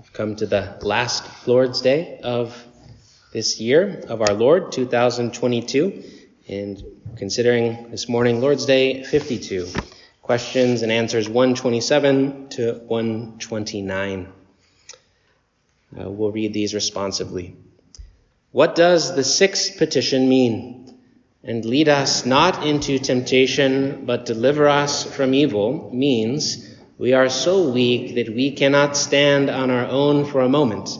We've come to the last Lord's Day of this year of our Lord, 2022, and considering this morning Lord's Day 52, questions and answers 127 to 129. Uh, we'll read these responsively. What does the sixth petition mean? And lead us not into temptation, but deliver us from evil means we are so weak that we cannot stand on our own for a moment,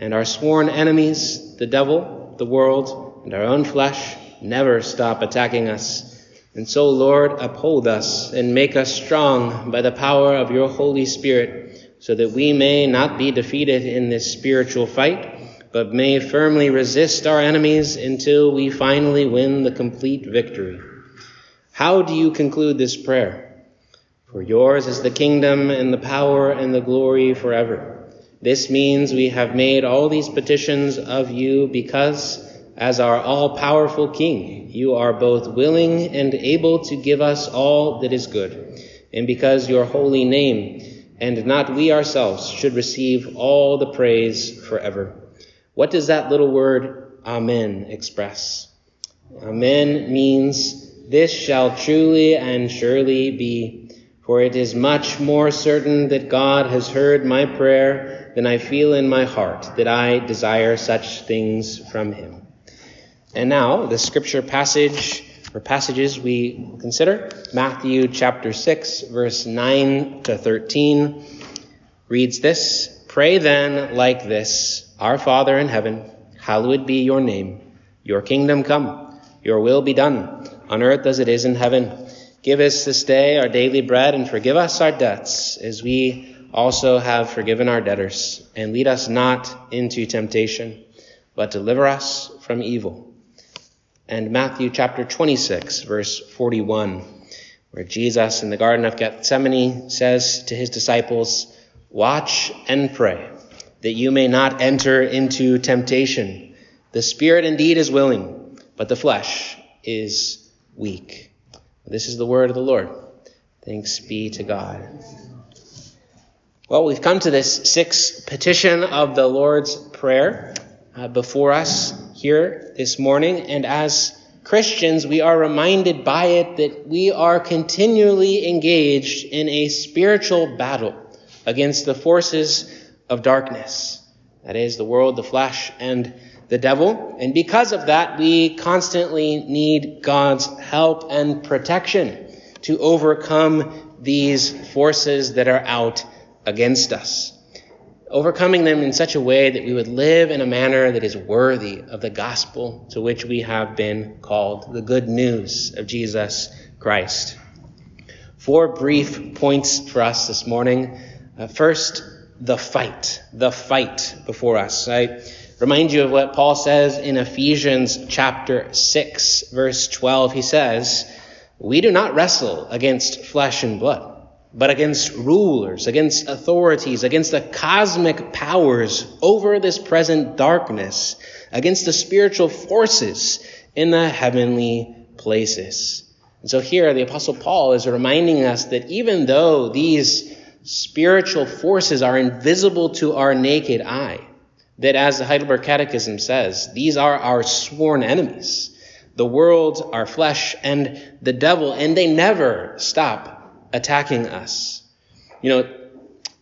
and our sworn enemies, the devil, the world, and our own flesh, never stop attacking us. And so, Lord, uphold us and make us strong by the power of your Holy Spirit, so that we may not be defeated in this spiritual fight, but may firmly resist our enemies until we finally win the complete victory. How do you conclude this prayer? For yours is the kingdom and the power and the glory forever. This means we have made all these petitions of you because, as our all powerful King, you are both willing and able to give us all that is good, and because your holy name, and not we ourselves, should receive all the praise forever. What does that little word, Amen, express? Amen means, This shall truly and surely be for it is much more certain that God has heard my prayer than I feel in my heart that I desire such things from him. And now, the scripture passage or passages we consider Matthew chapter 6, verse 9 to 13 reads this Pray then like this Our Father in heaven, hallowed be your name. Your kingdom come, your will be done, on earth as it is in heaven. Give us this day our daily bread and forgive us our debts as we also have forgiven our debtors. And lead us not into temptation, but deliver us from evil. And Matthew chapter 26, verse 41, where Jesus in the Garden of Gethsemane says to his disciples, Watch and pray that you may not enter into temptation. The spirit indeed is willing, but the flesh is weak. This is the word of the Lord. Thanks be to God. Well, we've come to this sixth petition of the Lord's Prayer uh, before us here this morning, and as Christians, we are reminded by it that we are continually engaged in a spiritual battle against the forces of darkness. That is, the world, the flesh, and the devil. And because of that, we constantly need God's help and protection to overcome these forces that are out against us. Overcoming them in such a way that we would live in a manner that is worthy of the gospel to which we have been called, the good news of Jesus Christ. Four brief points for us this morning. Uh, first, the fight, the fight before us. I remind you of what Paul says in Ephesians chapter 6, verse 12. He says, We do not wrestle against flesh and blood, but against rulers, against authorities, against the cosmic powers over this present darkness, against the spiritual forces in the heavenly places. And so here the apostle Paul is reminding us that even though these spiritual forces are invisible to our naked eye, that, as the Heidelberg Catechism says, these are our sworn enemies the world, our flesh, and the devil, and they never stop attacking us. You know,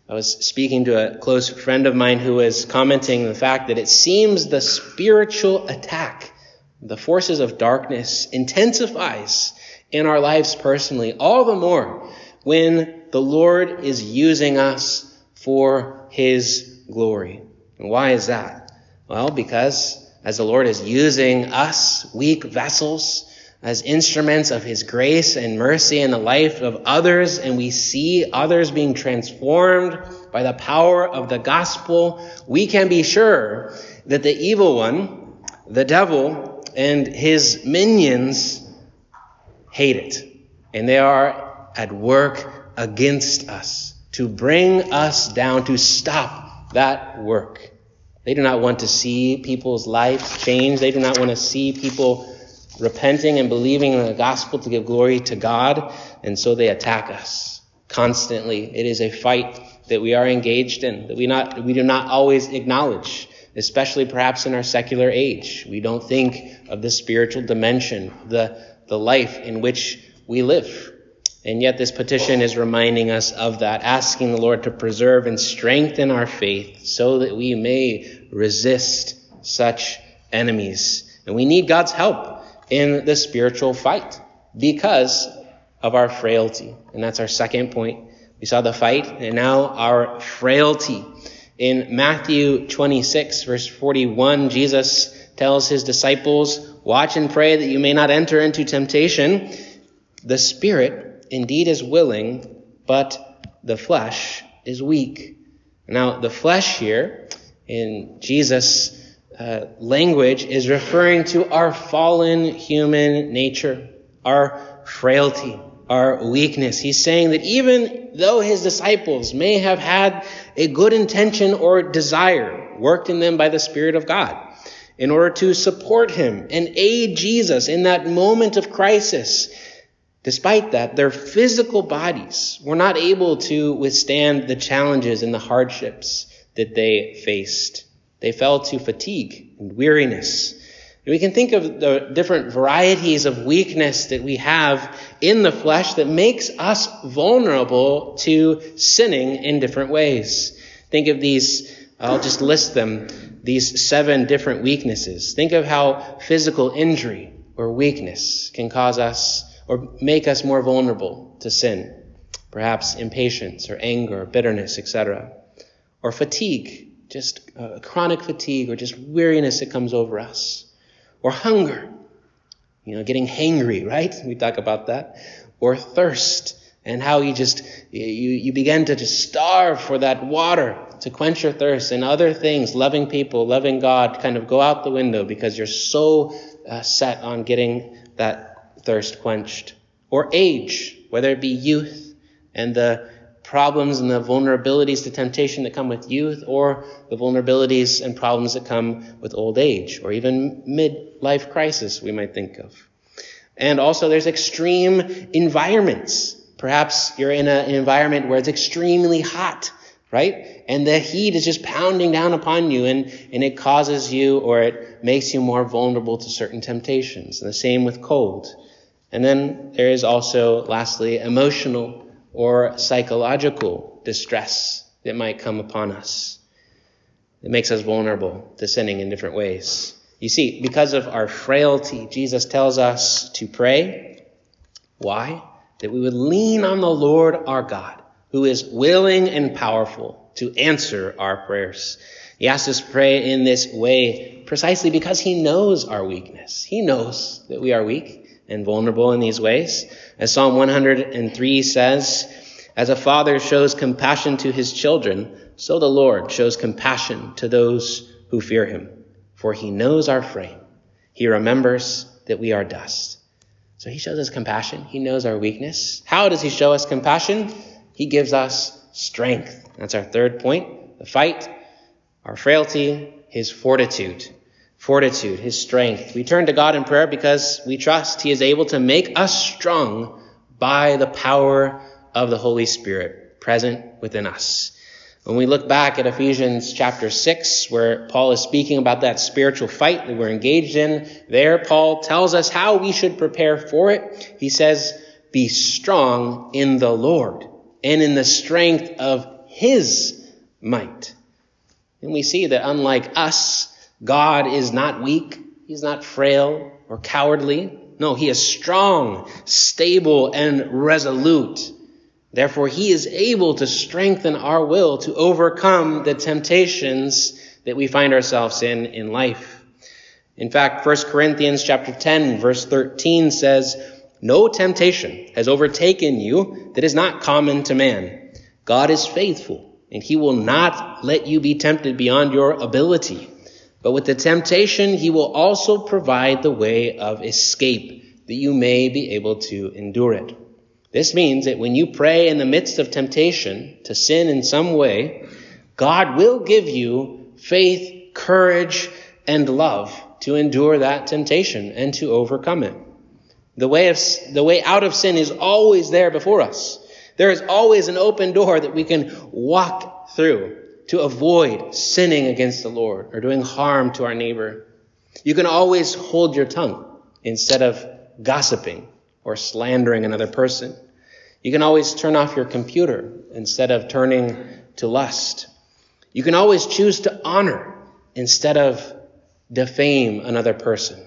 I was speaking to a close friend of mine who was commenting the fact that it seems the spiritual attack, the forces of darkness, intensifies in our lives personally, all the more when the Lord is using us for His glory. And why is that? Well, because as the Lord is using us, weak vessels, as instruments of His grace and mercy in the life of others, and we see others being transformed by the power of the gospel, we can be sure that the evil one, the devil, and his minions hate it. And they are at work against us to bring us down, to stop that work. They do not want to see people's lives change. They do not want to see people repenting and believing in the gospel to give glory to God. And so they attack us constantly. It is a fight that we are engaged in, that we, not, we do not always acknowledge, especially perhaps in our secular age. We don't think of the spiritual dimension, the, the life in which we live. And yet, this petition is reminding us of that, asking the Lord to preserve and strengthen our faith so that we may resist such enemies. And we need God's help in the spiritual fight because of our frailty. And that's our second point. We saw the fight and now our frailty. In Matthew 26, verse 41, Jesus tells his disciples, Watch and pray that you may not enter into temptation. The Spirit indeed is willing, but the flesh is weak. Now, the flesh here in Jesus' uh, language is referring to our fallen human nature, our frailty, our weakness. He's saying that even though his disciples may have had a good intention or desire worked in them by the Spirit of God in order to support him and aid Jesus in that moment of crisis, despite that, their physical bodies were not able to withstand the challenges and the hardships that they faced. They fell to fatigue and weariness. We can think of the different varieties of weakness that we have in the flesh that makes us vulnerable to sinning in different ways. Think of these, I'll just list them, these seven different weaknesses. Think of how physical injury or weakness can cause us or make us more vulnerable to sin. Perhaps impatience or anger or bitterness, etc. Or fatigue, just uh, chronic fatigue or just weariness that comes over us or hunger, you know, getting hangry, right? We talk about that. Or thirst, and how you just, you, you begin to just starve for that water to quench your thirst, and other things, loving people, loving God, kind of go out the window because you're so uh, set on getting that thirst quenched. Or age, whether it be youth and the problems and the vulnerabilities to temptation that come with youth, or the vulnerabilities and problems that come with old age, or even midlife crisis, we might think of. And also, there's extreme environments. Perhaps you're in an environment where it's extremely hot, right? And the heat is just pounding down upon you, and, and it causes you or it makes you more vulnerable to certain temptations. And the same with cold. And then there is also, lastly, emotional or psychological distress that might come upon us. It makes us vulnerable to sinning in different ways. You see, because of our frailty, Jesus tells us to pray. Why? That we would lean on the Lord our God, who is willing and powerful to answer our prayers. He asks us to pray in this way precisely because he knows our weakness. He knows that we are weak and vulnerable in these ways. As Psalm 103 says, as a father shows compassion to his children, so the Lord shows compassion to those who fear him. For he knows our frame. He remembers that we are dust. So he shows us compassion. He knows our weakness. How does he show us compassion? He gives us strength. That's our third point. The fight, our frailty, his fortitude fortitude, his strength. We turn to God in prayer because we trust he is able to make us strong by the power of the Holy Spirit present within us. When we look back at Ephesians chapter 6, where Paul is speaking about that spiritual fight that we're engaged in, there Paul tells us how we should prepare for it. He says, Be strong in the Lord and in the strength of his might. And we see that unlike us, God is not weak. He's not frail or cowardly. No, he is strong, stable, and resolute. Therefore, he is able to strengthen our will to overcome the temptations that we find ourselves in in life. In fact, 1 Corinthians chapter 10 verse 13 says, "No temptation has overtaken you that is not common to man. God is faithful, and he will not let you be tempted beyond your ability." But with the temptation, he will also provide the way of escape that you may be able to endure it. This means that when you pray in the midst of temptation to sin in some way, God will give you faith, courage, and love to endure that temptation and to overcome it. The way, of, the way out of sin is always there before us. There is always an open door that we can walk through to avoid sinning against the Lord or doing harm to our neighbor. You can always hold your tongue instead of gossiping or slandering another person. You can always turn off your computer instead of turning to lust. You can always choose to honor instead of defame another person.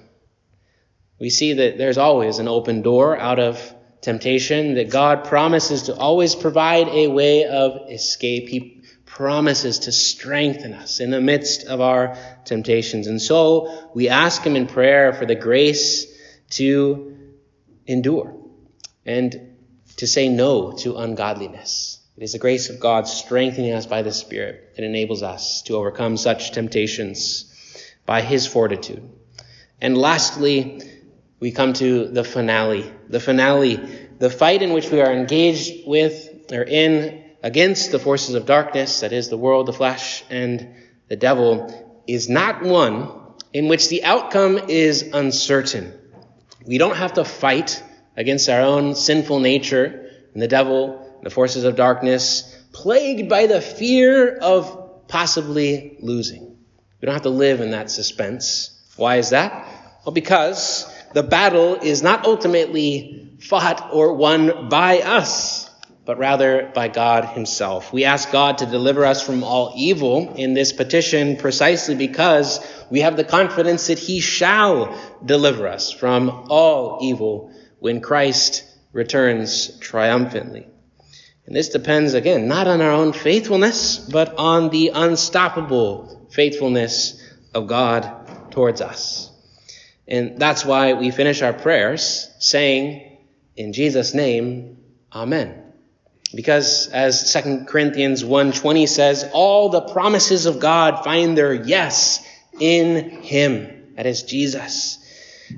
We see that there's always an open door out of temptation, that God promises to always provide a way of escape. He promises to strengthen us in the midst of our temptations. And so we ask Him in prayer for the grace to endure and to say no to ungodliness. It is the grace of God strengthening us by the Spirit that enables us to overcome such temptations by His fortitude. And lastly, we come to the finale. The finale, the fight in which we are engaged with or in against the forces of darkness, that is the world, the flesh, and the devil, is not one in which the outcome is uncertain. We don't have to fight against our own sinful nature and the devil, and the forces of darkness, plagued by the fear of possibly losing. We don't have to live in that suspense. Why is that? Well, because the battle is not ultimately fought or won by us, but rather by God Himself. We ask God to deliver us from all evil in this petition precisely because we have the confidence that He shall deliver us from all evil when Christ returns triumphantly. And this depends, again, not on our own faithfulness, but on the unstoppable faithfulness of God towards us. And that's why we finish our prayers saying, in Jesus' name, Amen. Because as 2 Corinthians 1.20 says, all the promises of God find their yes in Him. That is Jesus.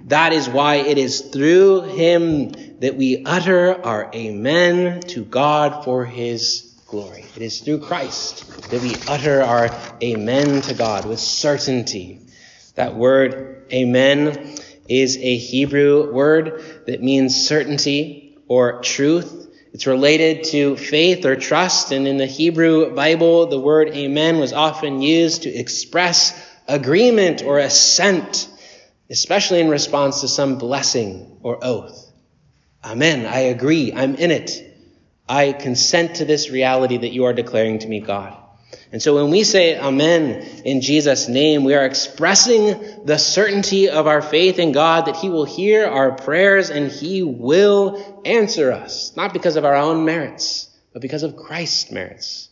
That is why it is through Him that we utter our Amen to God for His glory. It is through Christ that we utter our Amen to God with certainty. That word Amen is a Hebrew word that means certainty or truth. It's related to faith or trust, and in the Hebrew Bible, the word amen was often used to express agreement or assent, especially in response to some blessing or oath. Amen. I agree. I'm in it. I consent to this reality that you are declaring to me, God. And so when we say Amen in Jesus' name, we are expressing the certainty of our faith in God that He will hear our prayers and He will answer us, not because of our own merits, but because of Christ's merits.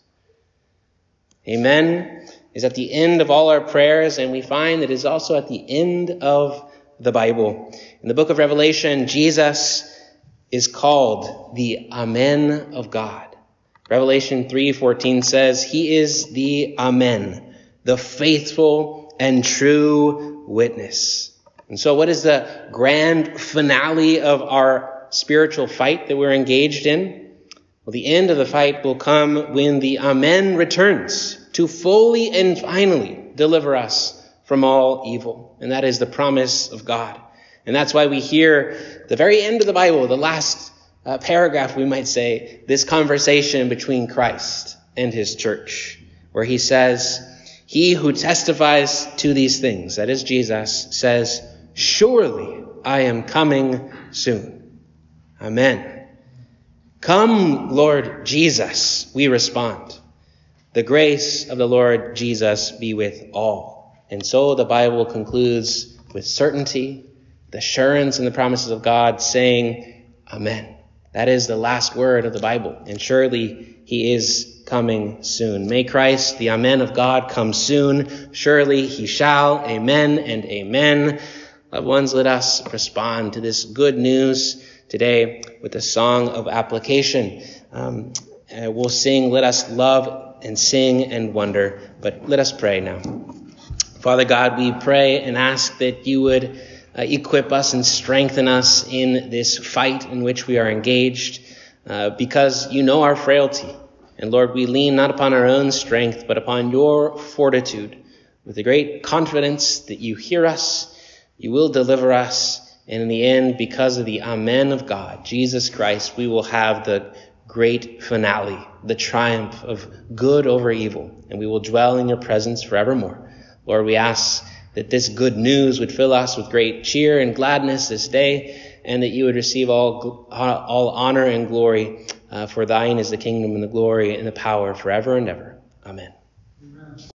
Amen is at the end of all our prayers, and we find that it is also at the end of the Bible. In the book of Revelation, Jesus is called the Amen of God. Revelation 3:14 says, "He is the Amen, the faithful and true witness." And so what is the grand finale of our spiritual fight that we're engaged in? Well, the end of the fight will come when the Amen returns to fully and finally deliver us from all evil. And that is the promise of God. And that's why we hear the very end of the Bible, the last uh, paragraph, we might say, this conversation between Christ and his church, where he says, He who testifies to these things, that is Jesus, says, Surely I am coming soon. Amen. Come, Lord Jesus, we respond. The grace of the Lord Jesus be with all. And so the Bible concludes with certainty, the assurance and the promises of God saying, Amen. That is the last word of the Bible, and surely he is coming soon. May Christ, the Amen of God, come soon. Surely he shall. Amen and amen. Loved ones, let us respond to this good news today with a song of application. Um, uh, we'll sing, Let Us Love and Sing and Wonder, but let us pray now. Father God, we pray and ask that you would uh, equip us and strengthen us in this fight in which we are engaged, uh, because you know our frailty. And Lord, we lean not upon our own strength, but upon your fortitude, with the great confidence that you hear us, you will deliver us, and in the end, because of the Amen of God, Jesus Christ, we will have the great finale, the triumph of good over evil, and we will dwell in your presence forevermore. Lord, we ask that this good news would fill us with great cheer and gladness this day, and that you would receive all, all honor and glory, uh, for thine is the kingdom and the glory and the power forever and ever. Amen.